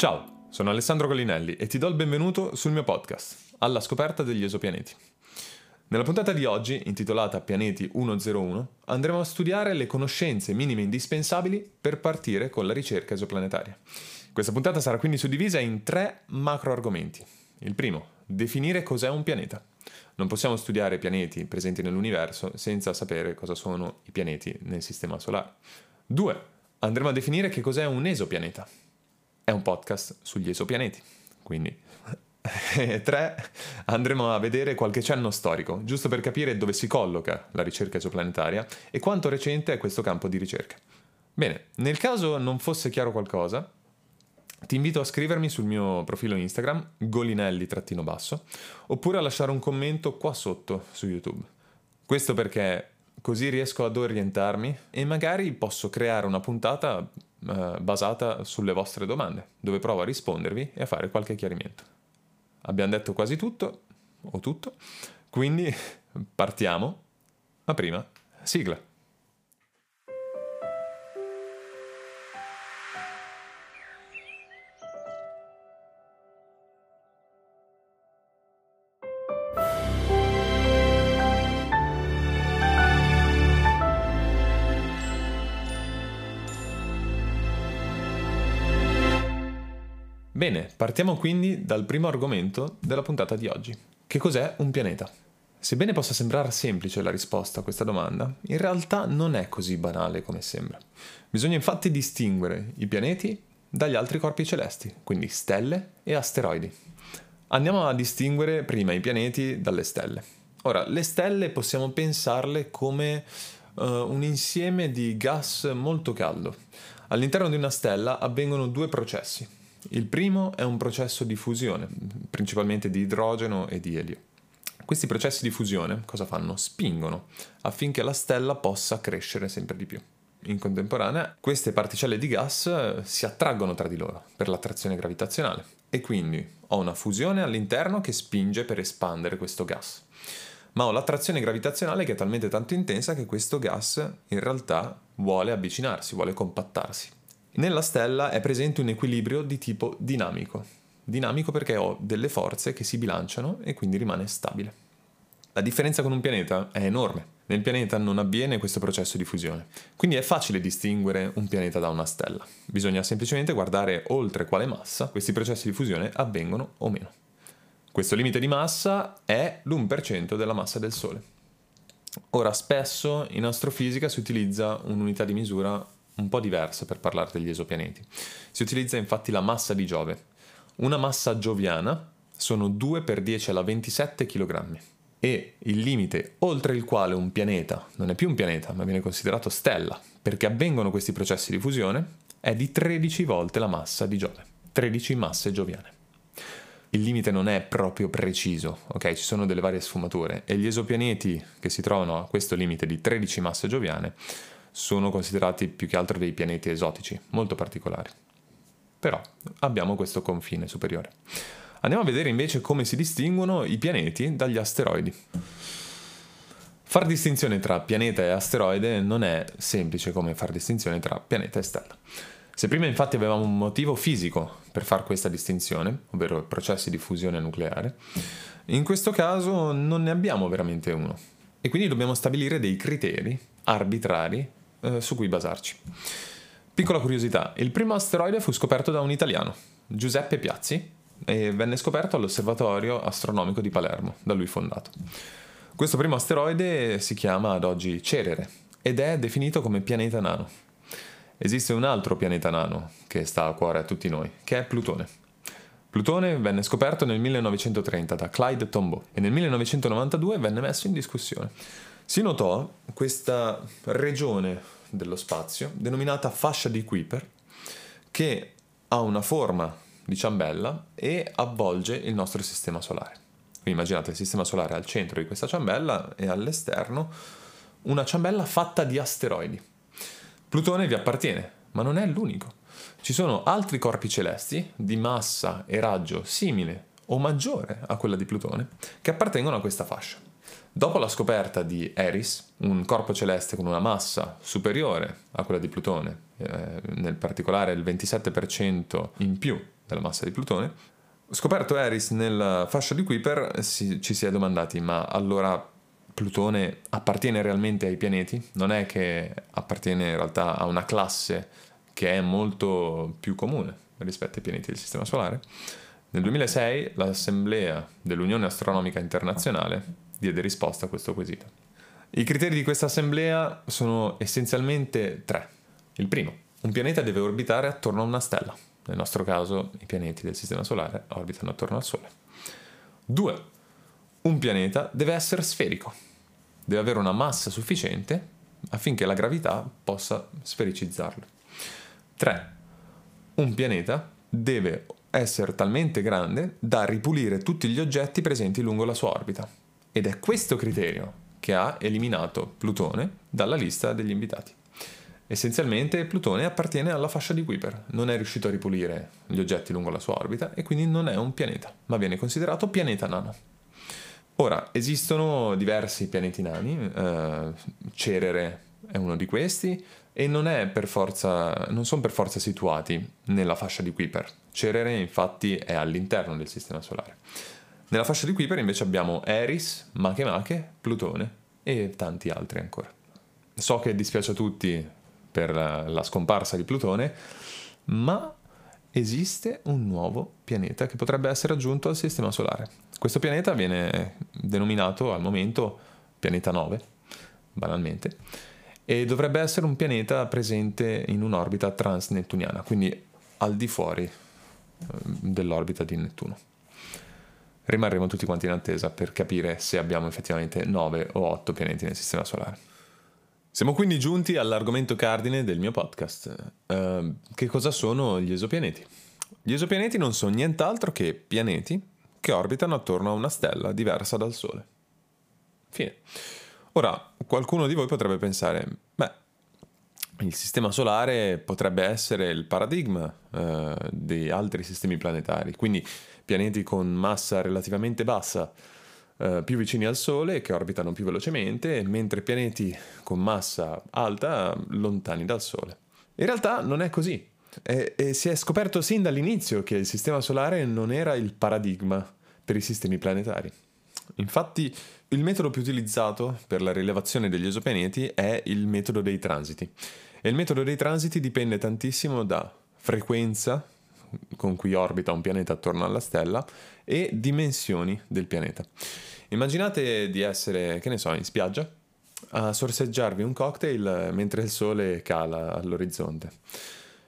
Ciao, sono Alessandro Collinelli e ti do il benvenuto sul mio podcast, Alla scoperta degli esopianeti. Nella puntata di oggi, intitolata Pianeti 101, andremo a studiare le conoscenze minime indispensabili per partire con la ricerca esoplanetaria. Questa puntata sarà quindi suddivisa in tre macro argomenti. Il primo, definire cos'è un pianeta. Non possiamo studiare pianeti presenti nell'universo senza sapere cosa sono i pianeti nel Sistema Solare. Due, andremo a definire che cos'è un esopianeta. È un podcast sugli esopianeti, quindi e tre, andremo a vedere qualche cenno storico, giusto per capire dove si colloca la ricerca esoplanetaria e quanto recente è questo campo di ricerca. Bene, nel caso non fosse chiaro qualcosa, ti invito a scrivermi sul mio profilo Instagram, golinelli-basso, oppure a lasciare un commento qua sotto su YouTube. Questo perché così riesco ad orientarmi e magari posso creare una puntata basata sulle vostre domande, dove provo a rispondervi e a fare qualche chiarimento. Abbiamo detto quasi tutto, o tutto, quindi partiamo, ma prima sigla. Bene, partiamo quindi dal primo argomento della puntata di oggi. Che cos'è un pianeta? Sebbene possa sembrare semplice la risposta a questa domanda, in realtà non è così banale come sembra. Bisogna infatti distinguere i pianeti dagli altri corpi celesti, quindi stelle e asteroidi. Andiamo a distinguere prima i pianeti dalle stelle. Ora, le stelle possiamo pensarle come uh, un insieme di gas molto caldo. All'interno di una stella avvengono due processi. Il primo è un processo di fusione, principalmente di idrogeno e di elio. Questi processi di fusione cosa fanno? Spingono affinché la stella possa crescere sempre di più. In contemporanea queste particelle di gas eh, si attraggono tra di loro per l'attrazione gravitazionale e quindi ho una fusione all'interno che spinge per espandere questo gas. Ma ho l'attrazione gravitazionale che è talmente tanto intensa che questo gas in realtà vuole avvicinarsi, vuole compattarsi. Nella stella è presente un equilibrio di tipo dinamico. Dinamico perché ho delle forze che si bilanciano e quindi rimane stabile. La differenza con un pianeta è enorme. Nel pianeta non avviene questo processo di fusione, quindi è facile distinguere un pianeta da una stella. Bisogna semplicemente guardare oltre quale massa questi processi di fusione avvengono o meno. Questo limite di massa è l'1% della massa del Sole. Ora, spesso in astrofisica si utilizza un'unità di misura un po' diversa per parlare degli esopianeti. Si utilizza infatti la massa di Giove. Una massa gioviana sono 2 per 10 alla 27 kg e il limite oltre il quale un pianeta non è più un pianeta ma viene considerato stella perché avvengono questi processi di fusione è di 13 volte la massa di Giove, 13 masse gioviane. Il limite non è proprio preciso, ok? Ci sono delle varie sfumature e gli esopianeti che si trovano a questo limite di 13 masse gioviane sono considerati più che altro dei pianeti esotici, molto particolari. Però abbiamo questo confine superiore. Andiamo a vedere invece come si distinguono i pianeti dagli asteroidi. Far distinzione tra pianeta e asteroide non è semplice come far distinzione tra pianeta e stella. Se prima infatti avevamo un motivo fisico per fare questa distinzione, ovvero processi di fusione nucleare, in questo caso non ne abbiamo veramente uno. E quindi dobbiamo stabilire dei criteri arbitrari eh, su cui basarci. Piccola curiosità, il primo asteroide fu scoperto da un italiano, Giuseppe Piazzi, e venne scoperto all'Osservatorio Astronomico di Palermo, da lui fondato. Questo primo asteroide si chiama ad oggi Cerere ed è definito come pianeta nano. Esiste un altro pianeta nano che sta a cuore a tutti noi, che è Plutone. Plutone venne scoperto nel 1930 da Clyde Tombaugh e nel 1992 venne messo in discussione si notò questa regione dello spazio denominata fascia di Kuiper che ha una forma di ciambella e avvolge il nostro sistema solare. Quindi immaginate il sistema solare al centro di questa ciambella e all'esterno una ciambella fatta di asteroidi. Plutone vi appartiene, ma non è l'unico. Ci sono altri corpi celesti di massa e raggio simile o maggiore a quella di Plutone che appartengono a questa fascia. Dopo la scoperta di Eris, un corpo celeste con una massa superiore a quella di Plutone, eh, nel particolare il 27% in più della massa di Plutone. Scoperto Eris nella fascia di Kuiper, si, ci si è domandati, ma allora Plutone appartiene realmente ai pianeti? Non è che appartiene in realtà a una classe che è molto più comune rispetto ai pianeti del Sistema Solare? Nel 2006 l'Assemblea dell'Unione Astronomica Internazionale diede risposta a questo quesito. I criteri di questa assemblea sono essenzialmente tre. Il primo, un pianeta deve orbitare attorno a una stella. Nel nostro caso i pianeti del Sistema Solare orbitano attorno al Sole. Due, un pianeta deve essere sferico. Deve avere una massa sufficiente affinché la gravità possa sfericizzarlo. Tre, un pianeta deve essere talmente grande da ripulire tutti gli oggetti presenti lungo la sua orbita. Ed è questo criterio che ha eliminato Plutone dalla lista degli invitati. Essenzialmente Plutone appartiene alla fascia di Kuiper, non è riuscito a ripulire gli oggetti lungo la sua orbita e quindi non è un pianeta, ma viene considerato pianeta nano. Ora, esistono diversi pianeti nani, eh, Cerere è uno di questi, e non, forza, non sono per forza situati nella fascia di Kuiper. Cerere infatti è all'interno del Sistema Solare. Nella fascia di Kuiper invece abbiamo Eris, Makemake, Plutone e tanti altri ancora. So che dispiace a tutti per la scomparsa di Plutone, ma esiste un nuovo pianeta che potrebbe essere aggiunto al Sistema Solare. Questo pianeta viene denominato al momento pianeta 9, banalmente, e dovrebbe essere un pianeta presente in un'orbita transnettuniana, quindi al di fuori eh, dell'orbita di Nettuno. Rimarremo tutti quanti in attesa per capire se abbiamo effettivamente 9 o 8 pianeti nel Sistema Solare. Siamo quindi giunti all'argomento cardine del mio podcast. Uh, che cosa sono gli esopianeti? Gli esopianeti non sono nient'altro che pianeti che orbitano attorno a una stella diversa dal Sole. Fine. Ora, qualcuno di voi potrebbe pensare, beh, il sistema solare potrebbe essere il paradigma eh, di altri sistemi planetari, quindi pianeti con massa relativamente bassa eh, più vicini al Sole che orbitano più velocemente, mentre pianeti con massa alta lontani dal Sole. In realtà non è così. E, e si è scoperto sin dall'inizio che il sistema solare non era il paradigma per i sistemi planetari. Infatti il metodo più utilizzato per la rilevazione degli esopianeti è il metodo dei transiti. E il metodo dei transiti dipende tantissimo da frequenza con cui orbita un pianeta attorno alla stella e dimensioni del pianeta. Immaginate di essere, che ne so, in spiaggia a sorseggiarvi un cocktail mentre il sole cala all'orizzonte.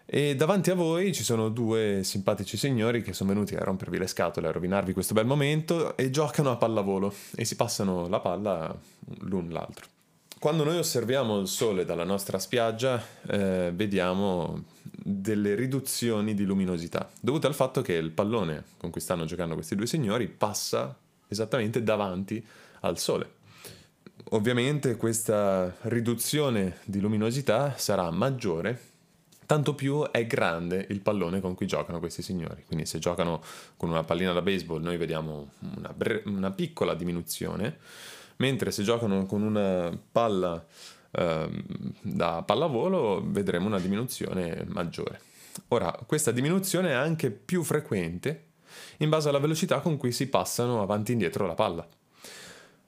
E davanti a voi ci sono due simpatici signori che sono venuti a rompervi le scatole, a rovinarvi questo bel momento e giocano a pallavolo e si passano la palla l'un l'altro. Quando noi osserviamo il sole dalla nostra spiaggia, eh, vediamo delle riduzioni di luminosità, dovute al fatto che il pallone con cui stanno giocando questi due signori passa esattamente davanti al sole. Ovviamente questa riduzione di luminosità sarà maggiore tanto più è grande il pallone con cui giocano questi signori. Quindi se giocano con una pallina da baseball noi vediamo una, bre- una piccola diminuzione, mentre se giocano con una palla eh, da pallavolo vedremo una diminuzione maggiore. Ora, questa diminuzione è anche più frequente in base alla velocità con cui si passano avanti e indietro la palla.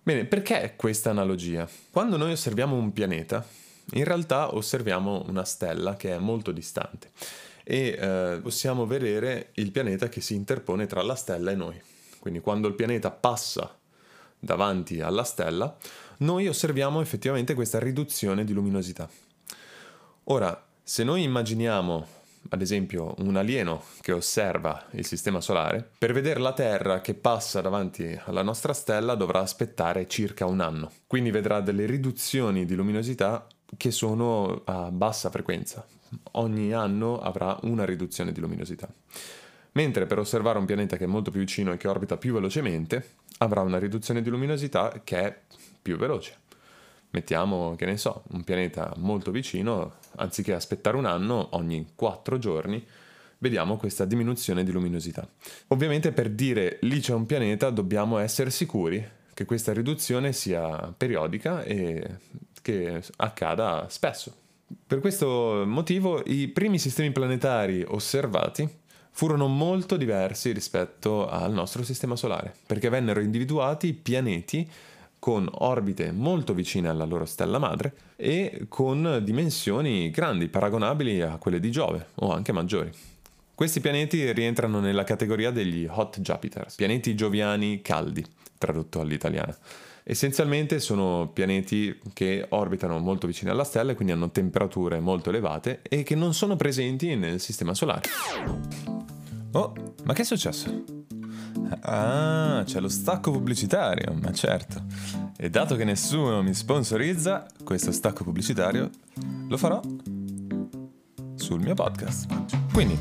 Bene, perché questa analogia? Quando noi osserviamo un pianeta, in realtà osserviamo una stella che è molto distante e eh, possiamo vedere il pianeta che si interpone tra la stella e noi. Quindi quando il pianeta passa davanti alla stella, noi osserviamo effettivamente questa riduzione di luminosità. Ora, se noi immaginiamo ad esempio un alieno che osserva il sistema solare, per vedere la Terra che passa davanti alla nostra stella dovrà aspettare circa un anno. Quindi vedrà delle riduzioni di luminosità che sono a bassa frequenza. Ogni anno avrà una riduzione di luminosità. Mentre per osservare un pianeta che è molto più vicino e che orbita più velocemente, avrà una riduzione di luminosità che è più veloce. Mettiamo, che ne so, un pianeta molto vicino, anziché aspettare un anno, ogni 4 giorni vediamo questa diminuzione di luminosità. Ovviamente per dire lì c'è un pianeta dobbiamo essere sicuri che questa riduzione sia periodica e che accada spesso. Per questo motivo i primi sistemi planetari osservati furono molto diversi rispetto al nostro sistema solare, perché vennero individuati pianeti con orbite molto vicine alla loro stella madre e con dimensioni grandi, paragonabili a quelle di Giove o anche maggiori. Questi pianeti rientrano nella categoria degli hot Jupiters, pianeti gioviani caldi, tradotto all'italiana. Essenzialmente sono pianeti che orbitano molto vicini alla stella e quindi hanno temperature molto elevate e che non sono presenti nel sistema solare. Oh, ma che è successo? Ah, c'è lo stacco pubblicitario, ma certo. E dato che nessuno mi sponsorizza, questo stacco pubblicitario lo farò sul mio podcast. Quindi,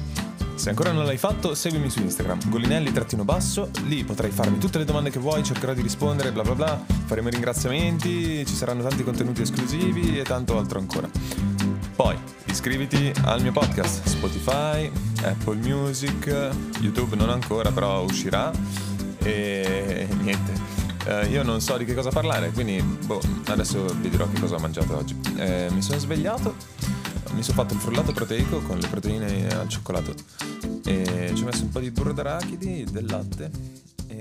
se ancora non l'hai fatto, seguimi su Instagram, golinelli-basso, lì potrai farmi tutte le domande che vuoi, cercherò di rispondere, bla bla bla, faremo ringraziamenti, ci saranno tanti contenuti esclusivi e tanto altro ancora. Poi, iscriviti al mio podcast, Spotify, Apple Music, YouTube non ancora, però uscirà. E niente, eh, io non so di che cosa parlare, quindi boh, adesso vi dirò che cosa ho mangiato oggi. Eh, mi sono svegliato, mi sono fatto il frullato proteico con le proteine al cioccolato e ci ho messo un po' di burro d'arachidi, del latte e,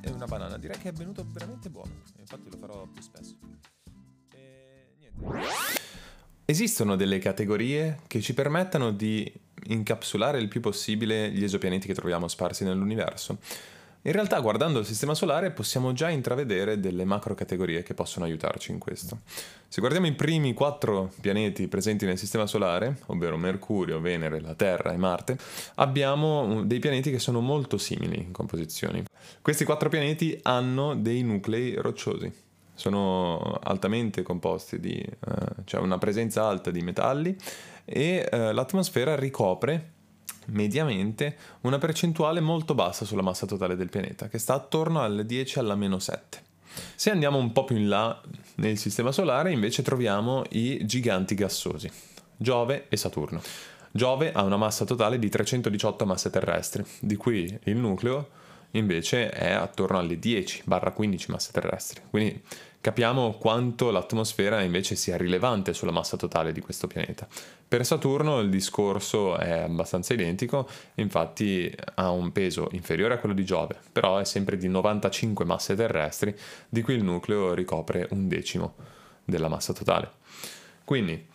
e una banana. Direi che è venuto veramente buono, infatti lo farò più spesso. E niente. Esistono delle categorie che ci permettano di incapsulare il più possibile gli esopianeti che troviamo sparsi nell'universo. In realtà, guardando il Sistema Solare, possiamo già intravedere delle macro categorie che possono aiutarci in questo. Se guardiamo i primi quattro pianeti presenti nel Sistema Solare, ovvero Mercurio, Venere, la Terra e Marte, abbiamo dei pianeti che sono molto simili in composizione. Questi quattro pianeti hanno dei nuclei rocciosi sono altamente composti di, eh, cioè una presenza alta di metalli e eh, l'atmosfera ricopre mediamente una percentuale molto bassa sulla massa totale del pianeta, che sta attorno al 10 alla meno 7. Se andiamo un po' più in là nel Sistema Solare, invece troviamo i giganti gassosi, Giove e Saturno. Giove ha una massa totale di 318 masse terrestri, di cui il nucleo invece è attorno alle 10-15 masse terrestri. Quindi capiamo quanto l'atmosfera invece sia rilevante sulla massa totale di questo pianeta. Per Saturno il discorso è abbastanza identico, infatti ha un peso inferiore a quello di Giove, però è sempre di 95 masse terrestri, di cui il nucleo ricopre un decimo della massa totale. Quindi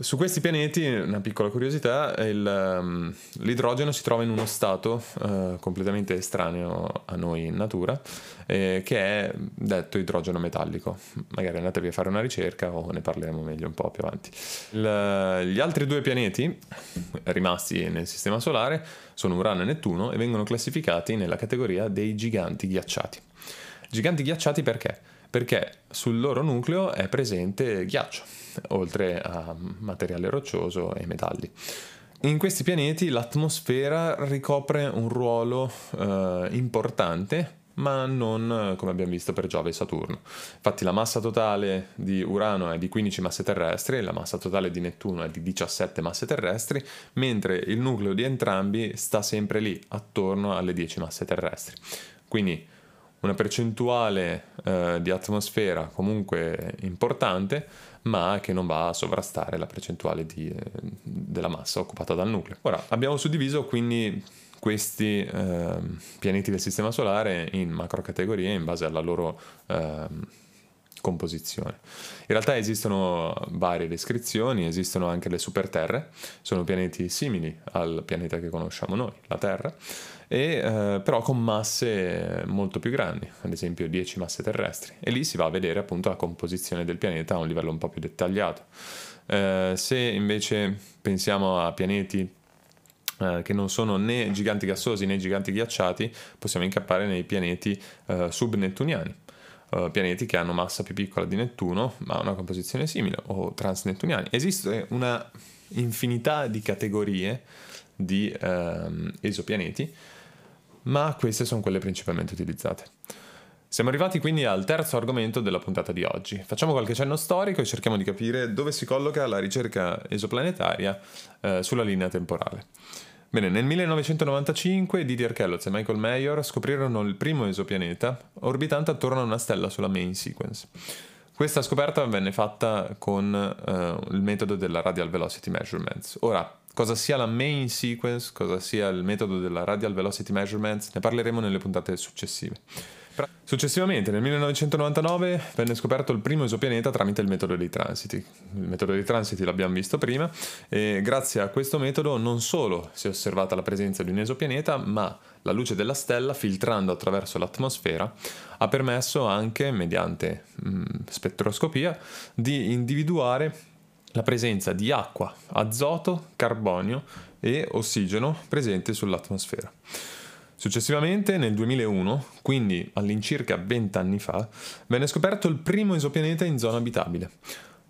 su questi pianeti, una piccola curiosità, il, um, l'idrogeno si trova in uno stato uh, completamente estraneo a noi in natura, eh, che è detto idrogeno metallico. Magari andatevi a fare una ricerca o ne parleremo meglio un po' più avanti. Il, gli altri due pianeti rimasti nel Sistema Solare sono Urano e Nettuno e vengono classificati nella categoria dei giganti ghiacciati. Giganti ghiacciati perché? Perché sul loro nucleo è presente ghiaccio oltre a materiale roccioso e metalli. In questi pianeti l'atmosfera ricopre un ruolo eh, importante, ma non come abbiamo visto per Giove e Saturno. Infatti la massa totale di Urano è di 15 masse terrestri la massa totale di Nettuno è di 17 masse terrestri, mentre il nucleo di entrambi sta sempre lì, attorno alle 10 masse terrestri. Quindi una percentuale eh, di atmosfera comunque importante, ma che non va a sovrastare la percentuale di, eh, della massa occupata dal nucleo. Ora, abbiamo suddiviso quindi questi eh, pianeti del Sistema Solare in macro categorie in base alla loro ehm, composizione. In realtà esistono varie descrizioni, esistono anche le superterre, sono pianeti simili al pianeta che conosciamo noi, la Terra, e, eh, però con masse molto più grandi, ad esempio 10 masse terrestri, e lì si va a vedere appunto la composizione del pianeta a un livello un po' più dettagliato. Eh, se invece pensiamo a pianeti eh, che non sono né giganti gassosi né giganti ghiacciati, possiamo incappare nei pianeti eh, subnettuniani. Uh, pianeti che hanno massa più piccola di Nettuno, ma una composizione simile, o transnettuniani. Esiste una infinità di categorie di uh, esopianeti ma queste sono quelle principalmente utilizzate. Siamo arrivati quindi al terzo argomento della puntata di oggi. Facciamo qualche cenno storico e cerchiamo di capire dove si colloca la ricerca esoplanetaria eh, sulla linea temporale. Bene, nel 1995 Didier Kellogg's e Michael Mayer scoprirono il primo esopianeta orbitante attorno a una stella sulla main sequence. Questa scoperta venne fatta con uh, il metodo della radial velocity measurements. Ora, Cosa sia la main sequence, cosa sia il metodo della radial velocity measurements, ne parleremo nelle puntate successive. Successivamente, nel 1999, venne scoperto il primo esopianeta tramite il metodo dei transiti. Il metodo dei transiti l'abbiamo visto prima e grazie a questo metodo non solo si è osservata la presenza di un esopianeta, ma la luce della stella, filtrando attraverso l'atmosfera, ha permesso anche, mediante mh, spettroscopia, di individuare la presenza di acqua, azoto, carbonio e ossigeno presenti sull'atmosfera. Successivamente, nel 2001, quindi all'incirca 20 anni fa, venne scoperto il primo esopianeta in zona abitabile.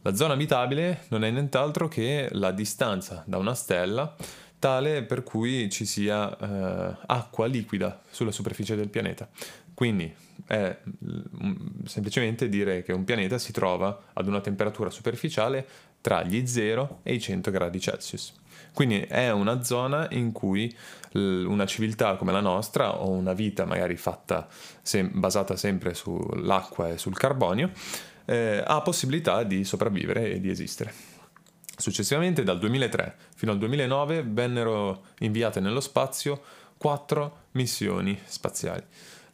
La zona abitabile non è nient'altro che la distanza da una stella tale per cui ci sia eh, acqua liquida sulla superficie del pianeta. Quindi è mm, semplicemente dire che un pianeta si trova ad una temperatura superficiale tra gli 0 e i 100 gradi Celsius. Quindi è una zona in cui una civiltà come la nostra o una vita magari fatta sem- basata sempre sull'acqua e sul carbonio eh, ha possibilità di sopravvivere e di esistere. Successivamente dal 2003 fino al 2009 vennero inviate nello spazio quattro missioni spaziali.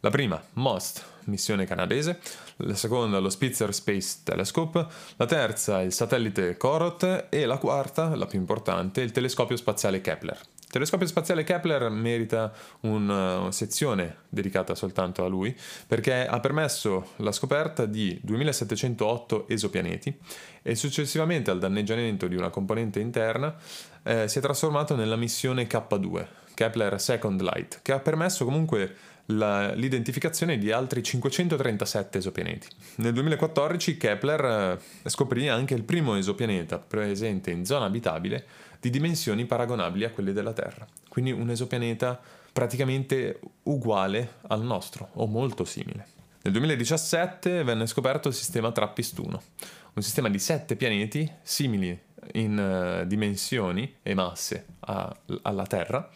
La prima, MOST, missione canadese, la seconda lo Spitzer Space Telescope, la terza il satellite Korot e la quarta, la più importante, il telescopio spaziale Kepler. Il telescopio spaziale Kepler merita una sezione dedicata soltanto a lui perché ha permesso la scoperta di 2708 esopianeti e successivamente al danneggiamento di una componente interna eh, si è trasformato nella missione K2, Kepler Second Light, che ha permesso comunque la, l'identificazione di altri 537 esopianeti. Nel 2014 Kepler eh, scoprì anche il primo esopianeta presente in zona abitabile di dimensioni paragonabili a quelle della Terra, quindi un esopianeta praticamente uguale al nostro o molto simile. Nel 2017 venne scoperto il sistema Trappist-1, un sistema di sette pianeti simili in uh, dimensioni e masse a, alla Terra,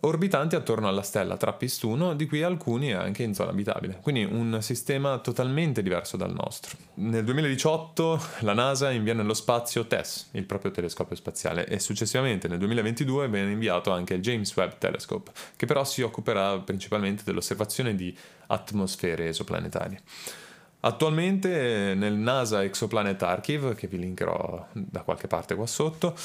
orbitanti attorno alla stella Trappist-1, di cui alcuni anche in zona abitabile. Quindi un sistema totalmente diverso dal nostro. Nel 2018 la NASA invia nello spazio TESS, il proprio telescopio spaziale, e successivamente nel 2022 viene inviato anche il James Webb Telescope, che però si occuperà principalmente dell'osservazione di atmosfere esoplanetarie. Attualmente nel NASA Exoplanet Archive, che vi linkerò da qualche parte qua sotto,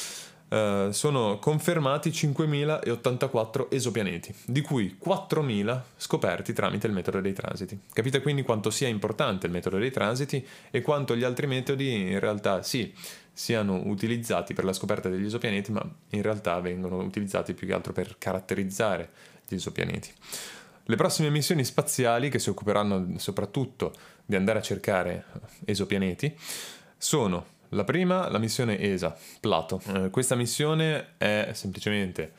eh, sono confermati 5.084 esopianeti, di cui 4.000 scoperti tramite il metodo dei transiti. Capite quindi quanto sia importante il metodo dei transiti e quanto gli altri metodi in realtà sì, siano utilizzati per la scoperta degli esopianeti, ma in realtà vengono utilizzati più che altro per caratterizzare gli esopianeti. Le prossime missioni spaziali, che si occuperanno soprattutto di andare a cercare esopianeti, sono la prima, la missione ESA, Plato. Eh, questa missione è semplicemente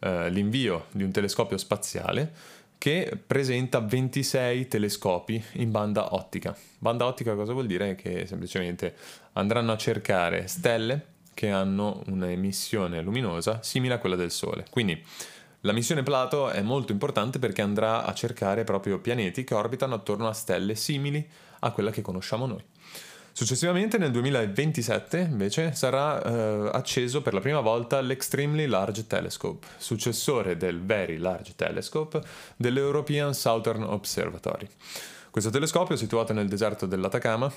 eh, l'invio di un telescopio spaziale che presenta 26 telescopi in banda ottica. Banda ottica cosa vuol dire? Che semplicemente andranno a cercare stelle che hanno un'emissione luminosa simile a quella del Sole. Quindi la missione Plato è molto importante perché andrà a cercare proprio pianeti che orbitano attorno a stelle simili a quella che conosciamo noi. Successivamente nel 2027 invece sarà eh, acceso per la prima volta l'Extremely Large Telescope, successore del Very Large Telescope dell'European Southern Observatory. Questo telescopio, situato nel deserto dell'Atacama,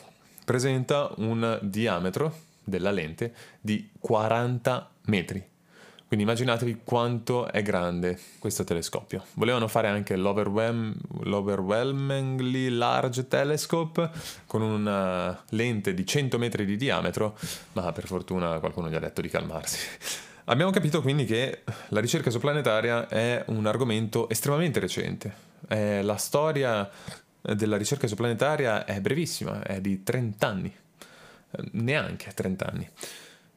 presenta un diametro della lente di 40 metri quindi immaginatevi quanto è grande questo telescopio. Volevano fare anche l'overwhelm- l'Overwhelmingly Large Telescope con una lente di 100 metri di diametro, ma per fortuna qualcuno gli ha detto di calmarsi. Abbiamo capito quindi che la ricerca esoplanetaria è un argomento estremamente recente. Eh, la storia della ricerca esoplanetaria è brevissima, è di 30 anni, neanche 30 anni.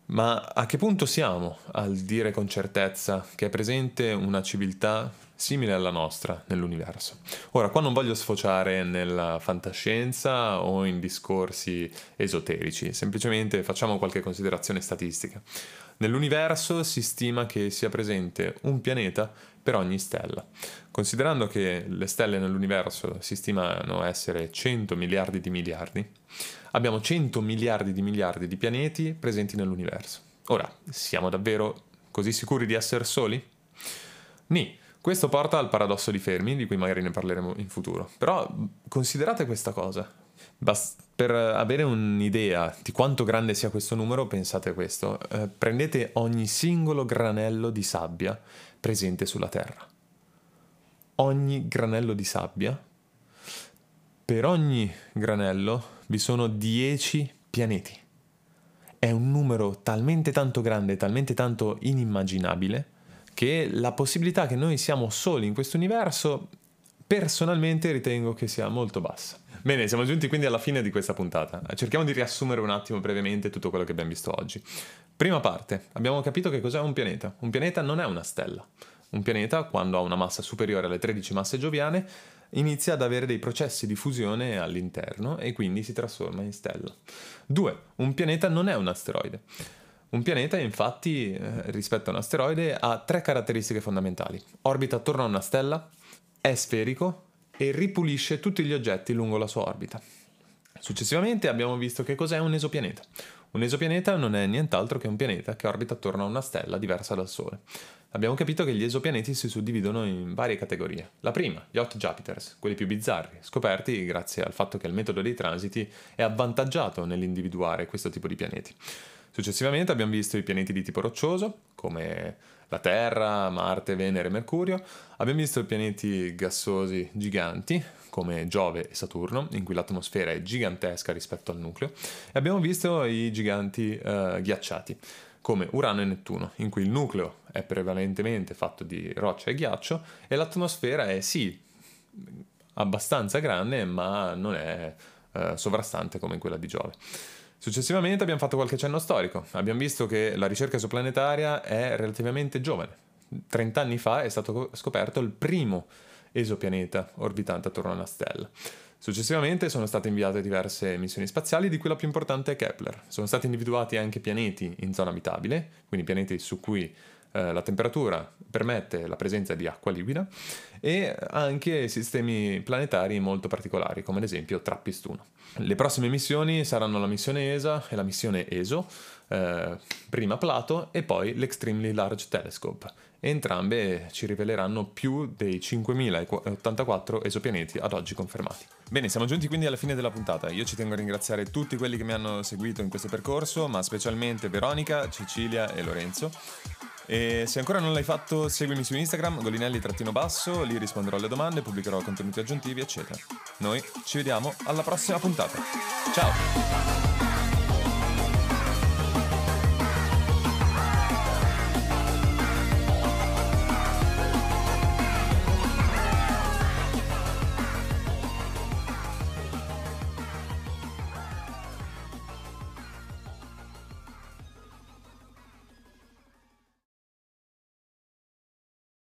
Ma a che punto siamo al dire con certezza che è presente una civiltà simile alla nostra nell'universo? Ora, qua non voglio sfociare nella fantascienza o in discorsi esoterici, semplicemente facciamo qualche considerazione statistica. Nell'universo si stima che sia presente un pianeta per ogni stella. Considerando che le stelle nell'universo si stimano essere 100 miliardi di miliardi, abbiamo 100 miliardi di miliardi di pianeti presenti nell'universo. Ora, siamo davvero Così sicuri di essere soli? Ni. Questo porta al paradosso di Fermi, di cui magari ne parleremo in futuro. Però considerate questa cosa. Bast- per avere un'idea di quanto grande sia questo numero, pensate questo. Eh, prendete ogni singolo granello di sabbia presente sulla Terra. Ogni granello di sabbia. Per ogni granello vi sono 10 pianeti. È un numero talmente tanto grande, talmente tanto inimmaginabile che la possibilità che noi siamo soli in questo universo personalmente ritengo che sia molto bassa. Bene, siamo giunti quindi alla fine di questa puntata. Cerchiamo di riassumere un attimo brevemente tutto quello che abbiamo visto oggi. Prima parte, abbiamo capito che cos'è un pianeta. Un pianeta non è una stella. Un pianeta, quando ha una massa superiore alle 13 masse gioviane, inizia ad avere dei processi di fusione all'interno e quindi si trasforma in stella. 2. Un pianeta non è un asteroide. Un pianeta, infatti, eh, rispetto a un asteroide, ha tre caratteristiche fondamentali. Orbita attorno a una stella, è sferico e ripulisce tutti gli oggetti lungo la sua orbita. Successivamente abbiamo visto che cos'è un esopianeta. Un esopianeta non è nient'altro che un pianeta che orbita attorno a una stella diversa dal Sole. Abbiamo capito che gli esopianeti si suddividono in varie categorie. La prima, gli hot Jupiters, quelli più bizzarri, scoperti grazie al fatto che il metodo dei transiti è avvantaggiato nell'individuare questo tipo di pianeti. Successivamente abbiamo visto i pianeti di tipo roccioso, come la Terra, Marte, Venere Mercurio. Abbiamo visto i pianeti gassosi giganti, come Giove e Saturno, in cui l'atmosfera è gigantesca rispetto al nucleo. E abbiamo visto i giganti eh, ghiacciati, come Urano e Nettuno, in cui il nucleo è prevalentemente fatto di roccia e ghiaccio e l'atmosfera è sì abbastanza grande, ma non è eh, sovrastante come quella di Giove. Successivamente abbiamo fatto qualche cenno storico. Abbiamo visto che la ricerca esoplanetaria è relativamente giovane. 30 anni fa è stato scoperto il primo esopianeta orbitante attorno a una stella. Successivamente sono state inviate diverse missioni spaziali, di cui la più importante è Kepler. Sono stati individuati anche pianeti in zona abitabile, quindi pianeti su cui eh, la temperatura permette la presenza di acqua liquida e anche sistemi planetari molto particolari, come ad esempio Trappist-1. Le prossime missioni saranno la missione ESA e la missione ESO, eh, prima Plato e poi l'Extremely Large Telescope. Entrambe ci riveleranno più dei 5084 esopianeti ad oggi confermati. Bene, siamo giunti quindi alla fine della puntata. Io ci tengo a ringraziare tutti quelli che mi hanno seguito in questo percorso, ma specialmente Veronica, Cecilia e Lorenzo. E se ancora non l'hai fatto, seguimi su Instagram, golinelli-basso, lì risponderò alle domande, pubblicherò contenuti aggiuntivi, eccetera. Noi ci vediamo alla prossima puntata. Ciao!